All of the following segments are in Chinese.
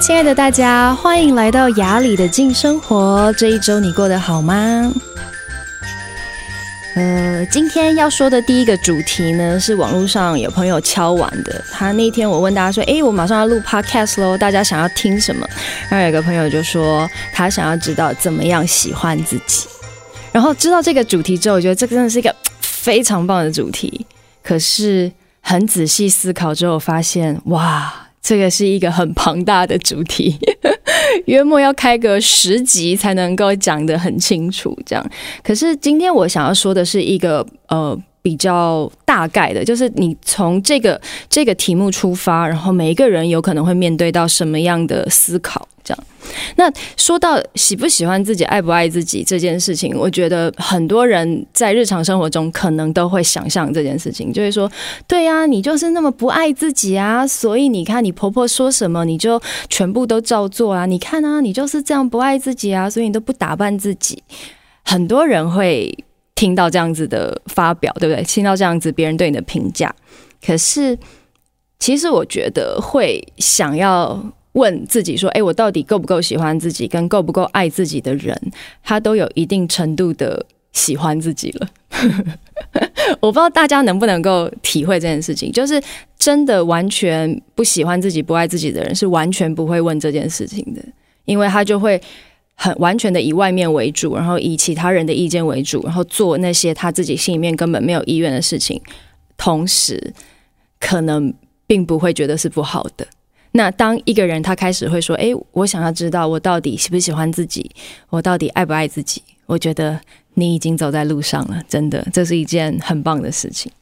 亲爱的大家，欢迎来到雅里的静生活。这一周你过得好吗？呃，今天要说的第一个主题呢，是网络上有朋友敲完的。他那天我问大家说：“诶，我马上要录 podcast 喽，大家想要听什么？”然后有个朋友就说他想要知道怎么样喜欢自己。然后知道这个主题之后，我觉得这个真的是一个非常棒的主题。可是很仔细思考之后，发现哇。这个是一个很庞大的主题，约莫要开个十集才能够讲得很清楚。这样，可是今天我想要说的是一个呃比较大概的，就是你从这个这个题目出发，然后每一个人有可能会面对到什么样的思考。这样，那说到喜不喜欢自己、爱不爱自己这件事情，我觉得很多人在日常生活中可能都会想象这件事情，就会说：“对呀，你就是那么不爱自己啊，所以你看你婆婆说什么，你就全部都照做啊。你看啊，你就是这样不爱自己啊，所以你都不打扮自己。”很多人会听到这样子的发表，对不对？听到这样子别人对你的评价，可是其实我觉得会想要。问自己说：“诶，我到底够不够喜欢自己？跟够不够爱自己的人，他都有一定程度的喜欢自己了。”我不知道大家能不能够体会这件事情。就是真的完全不喜欢自己、不爱自己的人，是完全不会问这件事情的，因为他就会很完全的以外面为主，然后以其他人的意见为主，然后做那些他自己心里面根本没有意愿的事情，同时可能并不会觉得是不好的。那当一个人他开始会说：“诶，我想要知道我到底喜不喜欢自己，我到底爱不爱自己？”我觉得你已经走在路上了，真的，这是一件很棒的事情。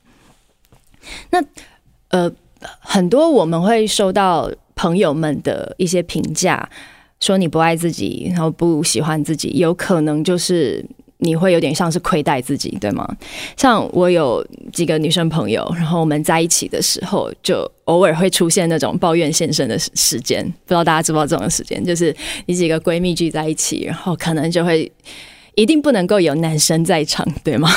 那呃，很多我们会收到朋友们的一些评价，说你不爱自己，然后不喜欢自己，有可能就是。你会有点像是亏待自己，对吗？像我有几个女生朋友，然后我们在一起的时候，就偶尔会出现那种抱怨现身的时间。不知道大家知不知道这种时间，就是你几个闺蜜聚在一起，然后可能就会一定不能够有男生在场，对吗？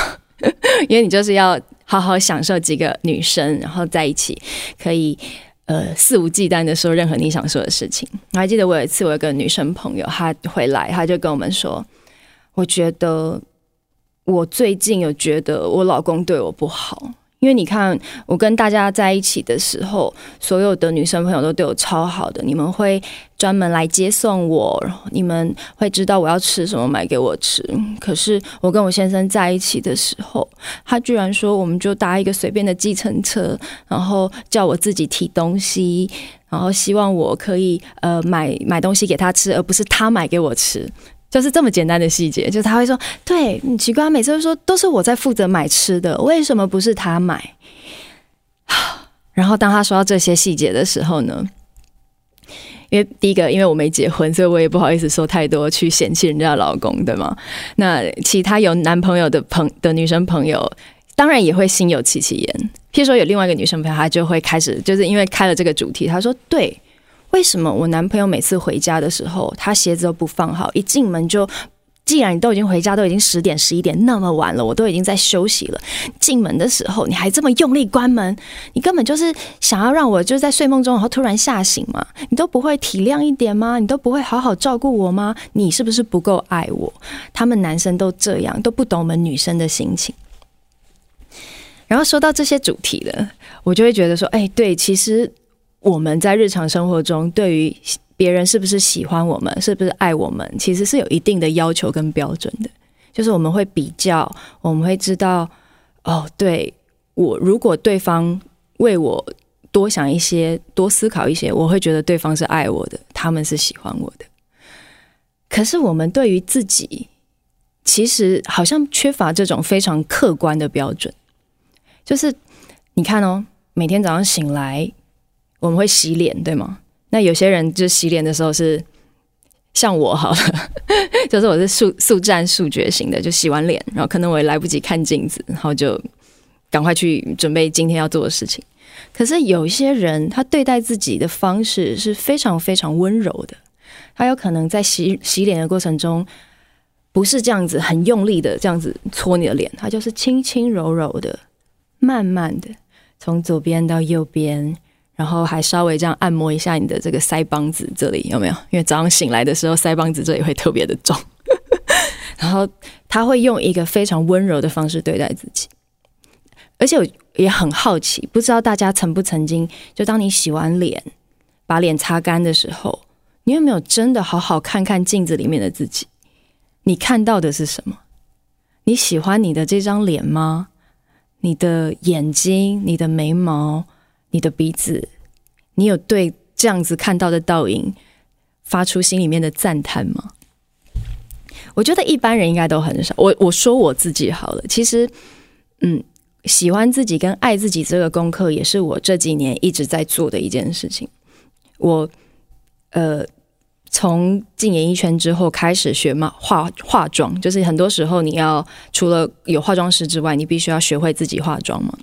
因为你就是要好好享受几个女生，然后在一起可以呃肆无忌惮的说任何你想说的事情。我还记得我有一次，我有个女生朋友，她回来，她就跟我们说。我觉得我最近有觉得我老公对我不好，因为你看我跟大家在一起的时候，所有的女生朋友都对我超好的。你们会专门来接送我，然后你们会知道我要吃什么，买给我吃。可是我跟我先生在一起的时候，他居然说我们就搭一个随便的计程车，然后叫我自己提东西，然后希望我可以呃买买东西给他吃，而不是他买给我吃。就是这么简单的细节，就是他会说：“对，你奇怪，每次都说都是我在负责买吃的，为什么不是他买？” 然后当他说到这些细节的时候呢，因为第一个，因为我没结婚，所以我也不好意思说太多去嫌弃人家的老公，对吗？那其他有男朋友的朋的女生朋友，当然也会心有戚戚焉。譬如说，有另外一个女生朋友，她就会开始，就是因为开了这个主题，她说：“对。”为什么我男朋友每次回家的时候，他鞋子都不放好，一进门就，既然你都已经回家，都已经十点十一点那么晚了，我都已经在休息了，进门的时候你还这么用力关门，你根本就是想要让我就在睡梦中，然后突然吓醒嘛？你都不会体谅一点吗？你都不会好好照顾我吗？你是不是不够爱我？他们男生都这样，都不懂我们女生的心情。然后说到这些主题了，我就会觉得说，哎，对，其实。我们在日常生活中，对于别人是不是喜欢我们，是不是爱我们，其实是有一定的要求跟标准的。就是我们会比较，我们会知道，哦，对，我如果对方为我多想一些，多思考一些，我会觉得对方是爱我的，他们是喜欢我的。可是我们对于自己，其实好像缺乏这种非常客观的标准。就是你看哦，每天早上醒来。我们会洗脸，对吗？那有些人就洗脸的时候是像我好了，就是我是速速战速决型的，就洗完脸，然后可能我也来不及看镜子，然后就赶快去准备今天要做的事情。可是有一些人，他对待自己的方式是非常非常温柔的，他有可能在洗洗脸的过程中，不是这样子很用力的这样子搓你的脸，他就是轻轻柔柔的，慢慢的从左边到右边。然后还稍微这样按摩一下你的这个腮帮子这里，有没有？因为早上醒来的时候，腮帮子这里会特别的重。然后他会用一个非常温柔的方式对待自己，而且我也很好奇，不知道大家曾不曾经，就当你洗完脸，把脸擦干的时候，你有没有真的好好看看镜子里面的自己？你看到的是什么？你喜欢你的这张脸吗？你的眼睛、你的眉毛、你的鼻子，你有对这样子看到的倒影发出心里面的赞叹吗？我觉得一般人应该都很少。我我说我自己好了，其实，嗯，喜欢自己跟爱自己这个功课，也是我这几年一直在做的一件事情。我，呃，从进演艺圈之后开始学嘛，化化妆，就是很多时候你要除了有化妆师之外，你必须要学会自己化妆嘛。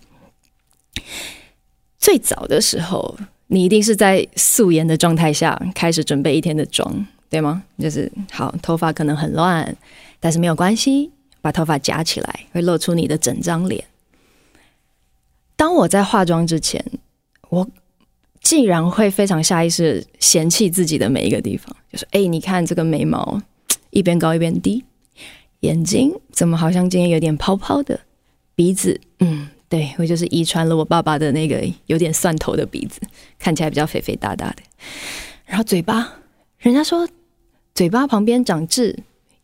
最早的时候，你一定是在素颜的状态下开始准备一天的妆。对吗？就是好，头发可能很乱，但是没有关系，把头发夹起来，会露出你的整张脸。当我在化妆之前，我竟然会非常下意识嫌弃自己的每一个地方，就是哎，你看这个眉毛一边高一边低，眼睛怎么好像今天有点泡泡的，鼻子，嗯，对，我就是遗传了我爸爸的那个有点蒜头的鼻子，看起来比较肥肥大大的，然后嘴巴，人家说。嘴巴旁边长痣，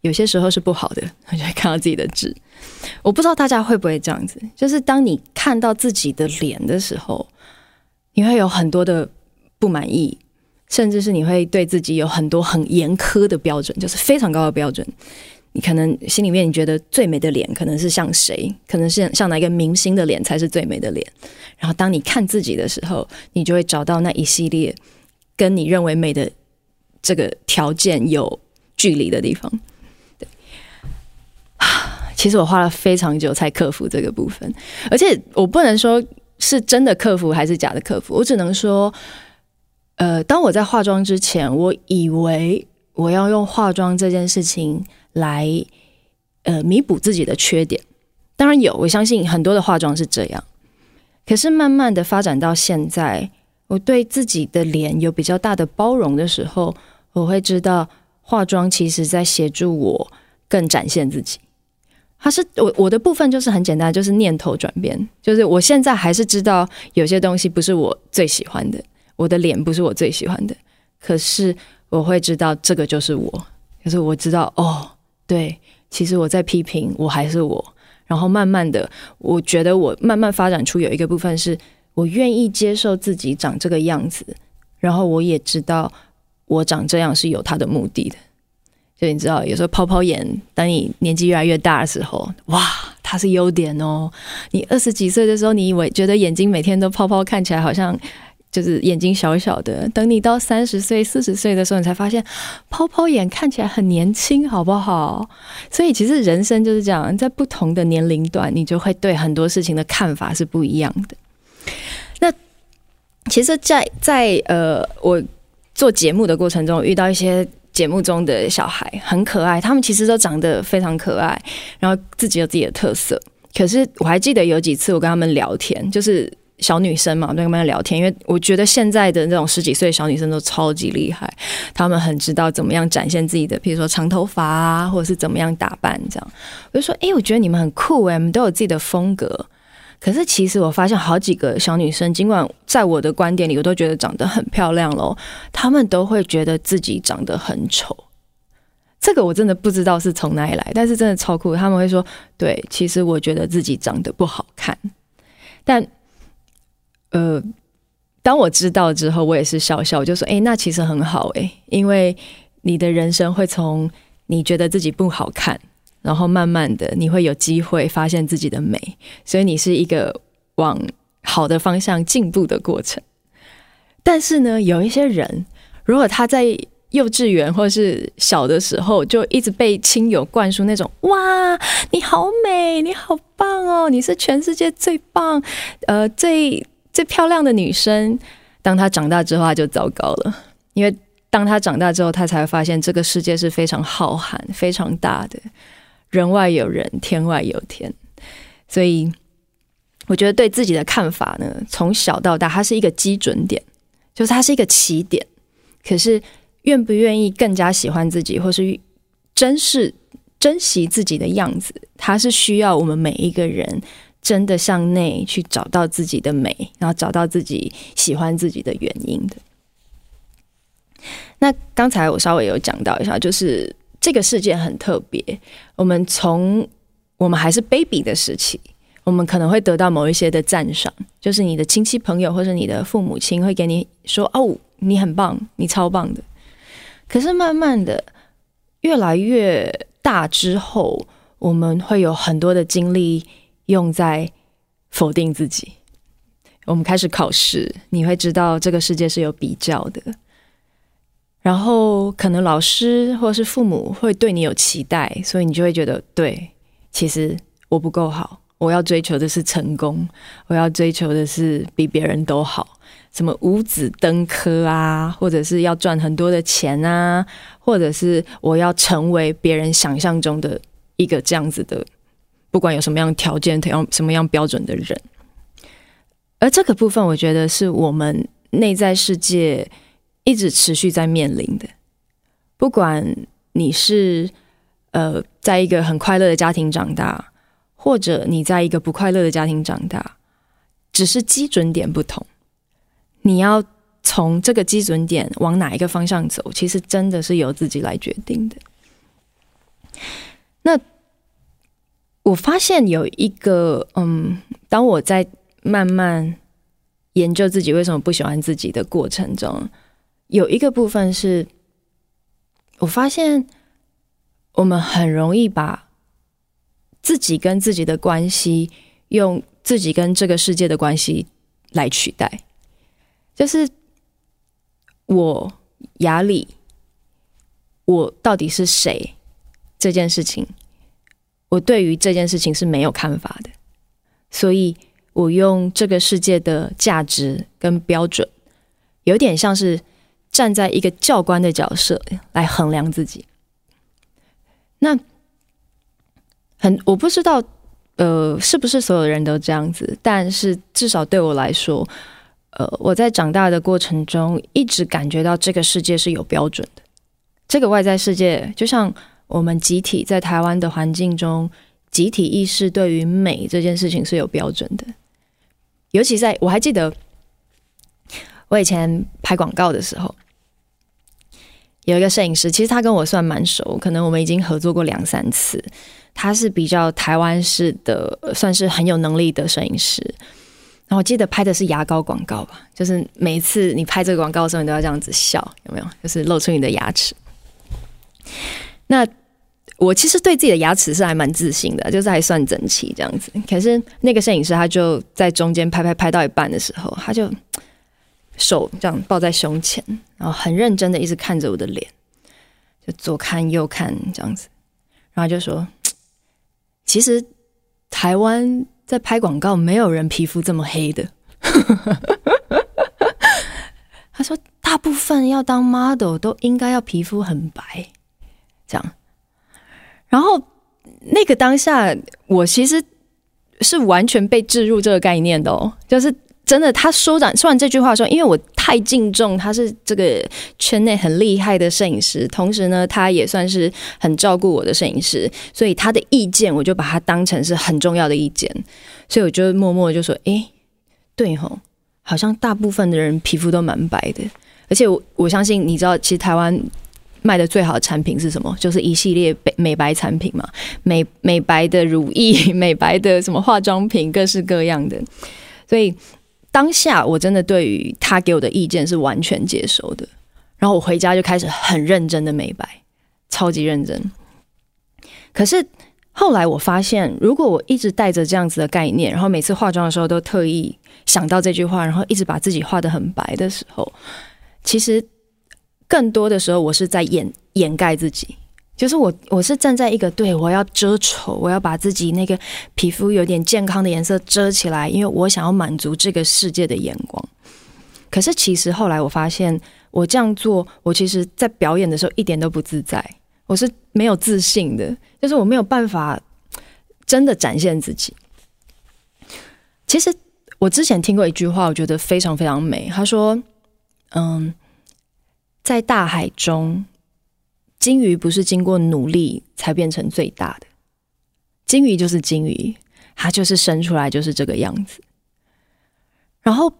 有些时候是不好的，我就会看到自己的痣。我不知道大家会不会这样子，就是当你看到自己的脸的时候，你会有很多的不满意，甚至是你会对自己有很多很严苛的标准，就是非常高的标准。你可能心里面你觉得最美的脸可能是像谁，可能是像哪一个明星的脸才是最美的脸。然后当你看自己的时候，你就会找到那一系列跟你认为美的。这个条件有距离的地方，对，啊其实我花了非常久才克服这个部分，而且我不能说是真的克服还是假的克服，我只能说，呃，当我在化妆之前，我以为我要用化妆这件事情来呃弥补自己的缺点，当然有，我相信很多的化妆是这样，可是慢慢的发展到现在，我对自己的脸有比较大的包容的时候。我会知道化妆其实在协助我更展现自己。它是我我的部分就是很简单，就是念头转变。就是我现在还是知道有些东西不是我最喜欢的，我的脸不是我最喜欢的。可是我会知道这个就是我，就是我知道哦，对，其实我在批评我还是我。然后慢慢的，我觉得我慢慢发展出有一个部分是我愿意接受自己长这个样子，然后我也知道。我长这样是有它的目的的，就你知道，有时候泡泡眼，当你年纪越来越大的时候，哇，它是优点哦。你二十几岁的时候，你以为觉得眼睛每天都泡泡，看起来好像就是眼睛小小的。等你到三十岁、四十岁的时候，你才发现泡泡眼看起来很年轻，好不好？所以其实人生就是这样，在不同的年龄段，你就会对很多事情的看法是不一样的。那其实在，在在呃，我。做节目的过程中，遇到一些节目中的小孩很可爱，他们其实都长得非常可爱，然后自己有自己的特色。可是我还记得有几次我跟他们聊天，就是小女生嘛，我跟他们聊天，因为我觉得现在的那种十几岁小女生都超级厉害，她们很知道怎么样展现自己的，比如说长头发啊，或者是怎么样打扮这样。我就说，哎，我觉得你们很酷哎，你们都有自己的风格。可是，其实我发现好几个小女生，尽管在我的观点里，我都觉得长得很漂亮喽，她们都会觉得自己长得很丑。这个我真的不知道是从哪里来，但是真的超酷。他们会说：“对，其实我觉得自己长得不好看。”但，呃，当我知道之后，我也是笑笑，我就说：“哎，那其实很好哎，因为你的人生会从你觉得自己不好看。”然后慢慢的，你会有机会发现自己的美，所以你是一个往好的方向进步的过程。但是呢，有一些人，如果他在幼稚园或是小的时候就一直被亲友灌输那种“哇，你好美，你好棒哦，你是全世界最棒，呃，最最漂亮的女生”，当她长大之后，她就糟糕了，因为当她长大之后，她才会发现这个世界是非常浩瀚、非常大的。人外有人，天外有天，所以我觉得对自己的看法呢，从小到大，它是一个基准点，就是它是一个起点。可是，愿不愿意更加喜欢自己，或是珍视、珍惜自己的样子，它是需要我们每一个人真的向内去找到自己的美，然后找到自己喜欢自己的原因的。那刚才我稍微有讲到一下，就是这个世界很特别，我们从我们还是 baby 的时期。我们可能会得到某一些的赞赏，就是你的亲戚朋友或者你的父母亲会给你说：“哦，你很棒，你超棒的。”可是慢慢的，越来越大之后，我们会有很多的精力用在否定自己。我们开始考试，你会知道这个世界是有比较的，然后可能老师或是父母会对你有期待，所以你就会觉得，对，其实我不够好。我要追求的是成功，我要追求的是比别人都好，什么五子登科啊，或者是要赚很多的钱啊，或者是我要成为别人想象中的一个这样子的，不管有什么样条件、什么样标准的人。而这个部分，我觉得是我们内在世界一直持续在面临的。不管你是呃，在一个很快乐的家庭长大。或者你在一个不快乐的家庭长大，只是基准点不同。你要从这个基准点往哪一个方向走，其实真的是由自己来决定的。我发现有一个，嗯，当我在慢慢研究自己为什么不喜欢自己的过程中，有一个部分是，我发现我们很容易把。自己跟自己的关系，用自己跟这个世界的关系来取代，就是我亚里，我到底是谁？这件事情，我对于这件事情是没有看法的，所以我用这个世界的价值跟标准，有点像是站在一个教官的角色来衡量自己。那。很，我不知道，呃，是不是所有人都这样子？但是至少对我来说，呃，我在长大的过程中，一直感觉到这个世界是有标准的。这个外在世界，就像我们集体在台湾的环境中，集体意识对于美这件事情是有标准的。尤其在我还记得，我以前拍广告的时候，有一个摄影师，其实他跟我算蛮熟，可能我们已经合作过两三次。他是比较台湾式的，算是很有能力的摄影师。然后我记得拍的是牙膏广告吧，就是每一次你拍这个广告的时候，你都要这样子笑，有没有？就是露出你的牙齿。那我其实对自己的牙齿是还蛮自信的，就是还算整齐这样子。可是那个摄影师他就在中间拍拍拍到一半的时候，他就手这样抱在胸前，然后很认真的一直看着我的脸，就左看右看这样子，然后就说。其实台湾在拍广告，没有人皮肤这么黑的。他说，大部分要当 model 都应该要皮肤很白，这样。然后那个当下，我其实是完全被置入这个概念的哦，就是。真的，他说完说完这句话的时候，因为我太敬重他是这个圈内很厉害的摄影师，同时呢，他也算是很照顾我的摄影师，所以他的意见我就把它当成是很重要的意见，所以我就默默就说：“哎，对吼，好像大部分的人皮肤都蛮白的，而且我我相信你知道，其实台湾卖的最好的产品是什么？就是一系列美美白产品嘛，美美白的乳液、美白的什么化妆品，各式各样的，所以。”当下我真的对于他给我的意见是完全接受的，然后我回家就开始很认真的美白，超级认真。可是后来我发现，如果我一直带着这样子的概念，然后每次化妆的时候都特意想到这句话，然后一直把自己画得很白的时候，其实更多的时候我是在掩掩盖自己。就是我，我是站在一个对，我要遮丑，我要把自己那个皮肤有点健康的颜色遮起来，因为我想要满足这个世界的眼光。可是其实后来我发现，我这样做，我其实在表演的时候一点都不自在，我是没有自信的，就是我没有办法真的展现自己。其实我之前听过一句话，我觉得非常非常美。他说：“嗯，在大海中，鲸鱼不是经过努力才变成最大的，鲸鱼就是鲸鱼，它就是生出来就是这个样子。”然后，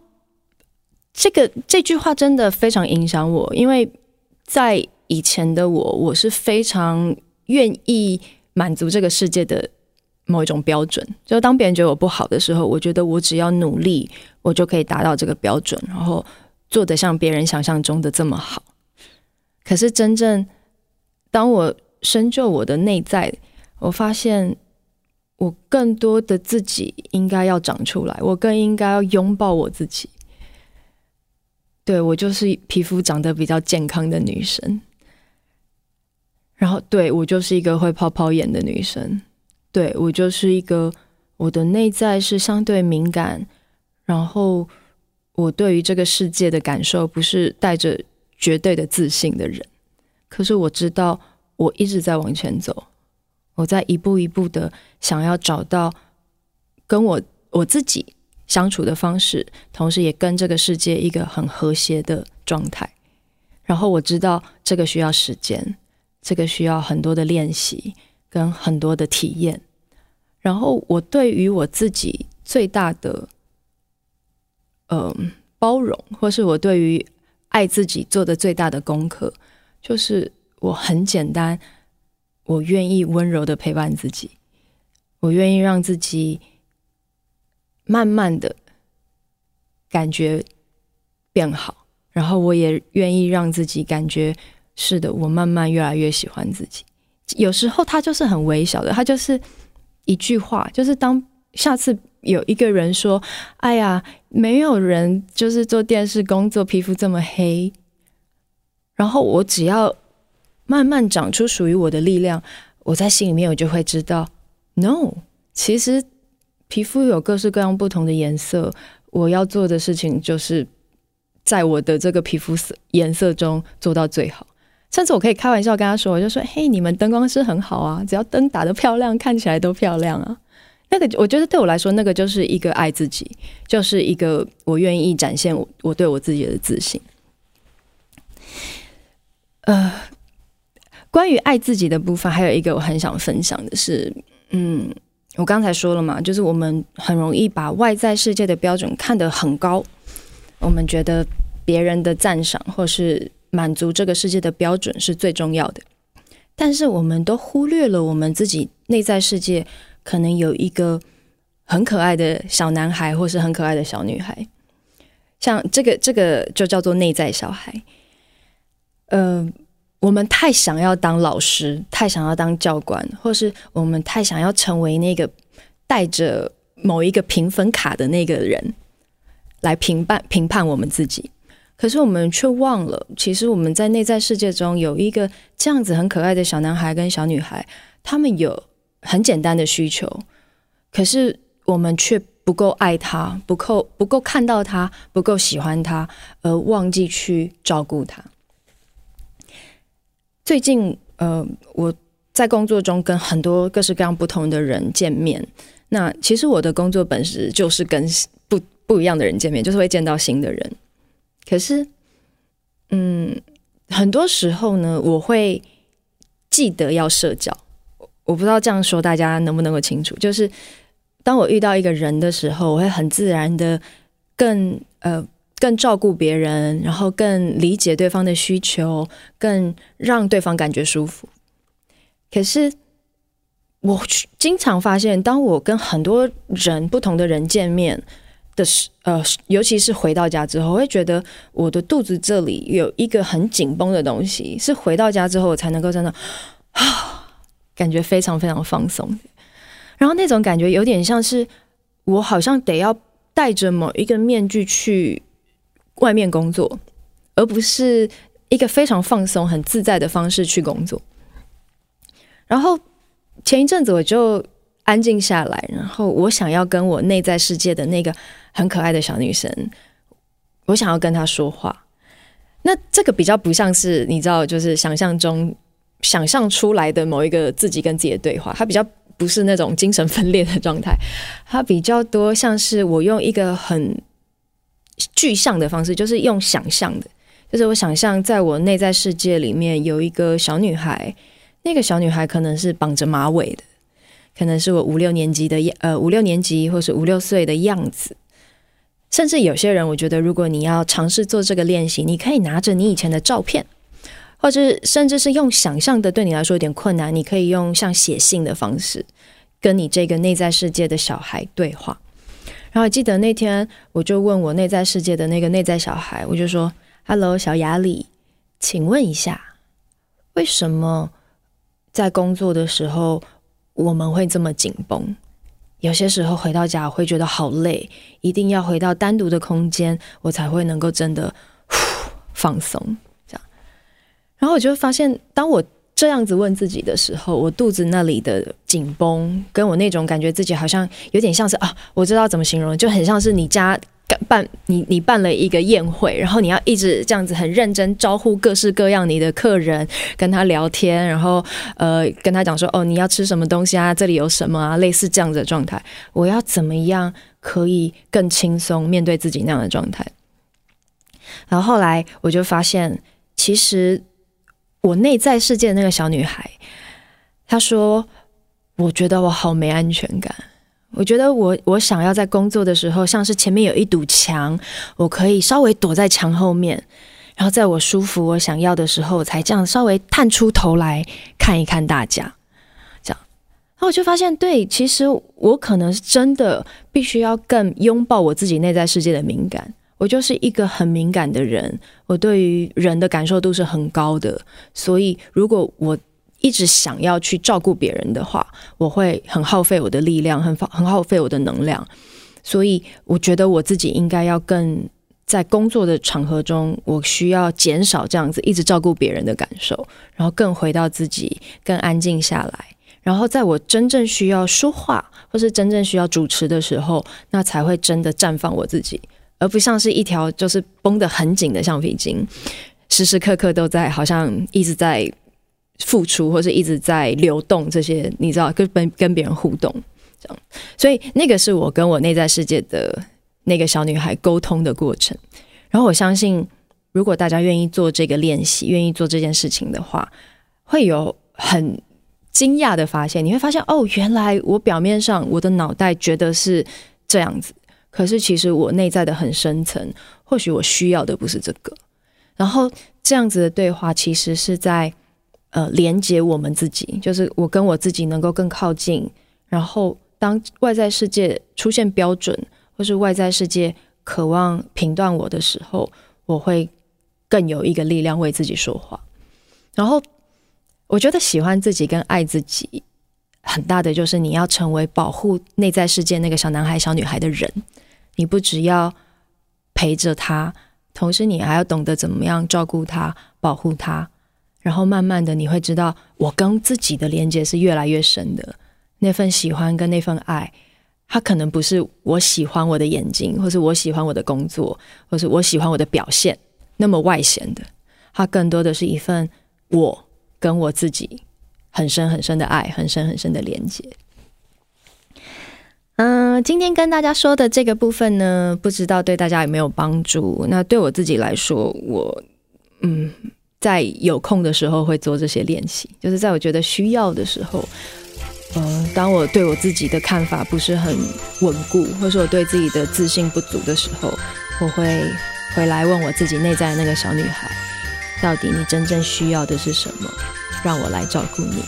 这个这句话真的非常影响我，因为在以前的我，我是非常愿意满足这个世界的某一种标准。就当别人觉得我不好的时候，我觉得我只要努力，我就可以达到这个标准，然后做得像别人想象中的这么好。可是真正当我深究我的内在，我发现我更多的自己应该要长出来，我更应该要拥抱我自己。对，我就是皮肤长得比较健康的女生。然后，对，我就是一个会泡泡眼的女生，对，我就是一个我的内在是相对敏感，然后我对于这个世界的感受不是带着绝对的自信的人。可是我知道，我一直在往前走，我在一步一步的想要找到跟我我自己相处的方式，同时也跟这个世界一个很和谐的状态。然后我知道这个需要时间。这个需要很多的练习跟很多的体验，然后我对于我自己最大的嗯、呃、包容，或是我对于爱自己做的最大的功课，就是我很简单，我愿意温柔的陪伴自己，我愿意让自己慢慢的感觉变好，然后我也愿意让自己感觉。是的，我慢慢越来越喜欢自己。有时候他就是很微小的，他就是一句话，就是当下次有一个人说：“哎呀，没有人就是做电视工作，皮肤这么黑。”然后我只要慢慢长出属于我的力量，我在心里面我就会知道，no，其实皮肤有各式各样不同的颜色。我要做的事情就是在我的这个皮肤色颜色中做到最好。甚至我可以开玩笑跟他说，我就说：“嘿，你们灯光师很好啊，只要灯打得漂亮，看起来都漂亮啊。”那个我觉得对我来说，那个就是一个爱自己，就是一个我愿意展现我我对我自己的自信。呃，关于爱自己的部分，还有一个我很想分享的是，嗯，我刚才说了嘛，就是我们很容易把外在世界的标准看得很高，我们觉得别人的赞赏或是。满足这个世界的标准是最重要的，但是我们都忽略了我们自己内在世界，可能有一个很可爱的小男孩，或是很可爱的小女孩。像这个，这个就叫做内在小孩。呃，我们太想要当老师，太想要当教官，或是我们太想要成为那个带着某一个评分卡的那个人，来评判评判我们自己。可是我们却忘了，其实我们在内在世界中有一个这样子很可爱的小男孩跟小女孩，他们有很简单的需求，可是我们却不够爱他，不够不够看到他，不够喜欢他，而忘记去照顾他。最近，呃，我在工作中跟很多各式各样不同的人见面，那其实我的工作本质就是跟不不一样的人见面，就是会见到新的人。可是，嗯，很多时候呢，我会记得要社交。我不知道这样说大家能不能够清楚。就是当我遇到一个人的时候，我会很自然的更呃更照顾别人，然后更理解对方的需求，更让对方感觉舒服。可是我经常发现，当我跟很多人不同的人见面。的时呃，尤其是回到家之后，我会觉得我的肚子这里有一个很紧绷的东西，是回到家之后我才能够真的啊，感觉非常非常放松。然后那种感觉有点像是我好像得要戴着某一个面具去外面工作，而不是一个非常放松、很自在的方式去工作。然后前一阵子我就。安静下来，然后我想要跟我内在世界的那个很可爱的小女生，我想要跟她说话。那这个比较不像是你知道，就是想象中想象出来的某一个自己跟自己的对话，它比较不是那种精神分裂的状态，它比较多像是我用一个很具象的方式，就是用想象的，就是我想象在我内在世界里面有一个小女孩，那个小女孩可能是绑着马尾的，可能是我五六年级的呃五六年级或是五六岁的样子，甚至有些人，我觉得如果你要尝试做这个练习，你可以拿着你以前的照片。或者甚至是用想象的，对你来说有点困难，你可以用像写信的方式，跟你这个内在世界的小孩对话。然后我记得那天，我就问我内在世界的那个内在小孩，我就说：“Hello，小雅里，请问一下，为什么在工作的时候我们会这么紧绷？有些时候回到家我会觉得好累，一定要回到单独的空间，我才会能够真的放松。”然后我就发现，当我这样子问自己的时候，我肚子那里的紧绷，跟我那种感觉自己好像有点像是啊，我知道怎么形容，就很像是你家办你你办了一个宴会，然后你要一直这样子很认真招呼各式各样你的客人，跟他聊天，然后呃跟他讲说哦，你要吃什么东西啊，这里有什么啊，类似这样子的状态，我要怎么样可以更轻松面对自己那样的状态？然后后来我就发现，其实。我内在世界的那个小女孩，她说：“我觉得我好没安全感。我觉得我我想要在工作的时候，像是前面有一堵墙，我可以稍微躲在墙后面，然后在我舒服、我想要的时候，才这样稍微探出头来看一看大家。这样，然后我就发现，对，其实我可能是真的必须要更拥抱我自己内在世界的敏感。”我就是一个很敏感的人，我对于人的感受度是很高的，所以如果我一直想要去照顾别人的话，我会很耗费我的力量，很很耗费我的能量。所以我觉得我自己应该要更在工作的场合中，我需要减少这样子一直照顾别人的感受，然后更回到自己，更安静下来，然后在我真正需要说话或是真正需要主持的时候，那才会真的绽放我自己。而不像是一条就是绷得很紧的橡皮筋，时时刻刻都在好像一直在付出，或是一直在流动。这些你知道，跟跟跟别人互动这样，所以那个是我跟我内在世界的那个小女孩沟通的过程。然后我相信，如果大家愿意做这个练习，愿意做这件事情的话，会有很惊讶的发现。你会发现，哦，原来我表面上我的脑袋觉得是这样子。可是，其实我内在的很深层，或许我需要的不是这个。然后，这样子的对话，其实是在呃连接我们自己，就是我跟我自己能够更靠近。然后，当外在世界出现标准，或是外在世界渴望评断我的时候，我会更有一个力量为自己说话。然后，我觉得喜欢自己跟爱自己，很大的就是你要成为保护内在世界那个小男孩、小女孩的人。你不只要陪着他，同时你还要懂得怎么样照顾他、保护他，然后慢慢的你会知道，我跟自己的连接是越来越深的。那份喜欢跟那份爱，它可能不是我喜欢我的眼睛，或是我喜欢我的工作，或是我喜欢我的表现那么外显的，它更多的是一份我跟我自己很深很深的爱，很深很深的连接。嗯、呃，今天跟大家说的这个部分呢，不知道对大家有没有帮助？那对我自己来说，我嗯，在有空的时候会做这些练习，就是在我觉得需要的时候，嗯、当我对我自己的看法不是很稳固，或是我对自己的自信不足的时候，我会回来问我自己内在的那个小女孩，到底你真正需要的是什么？让我来照顾你。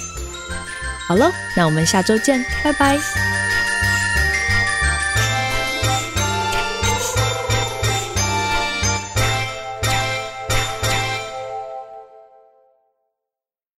好了，那我们下周见，拜拜。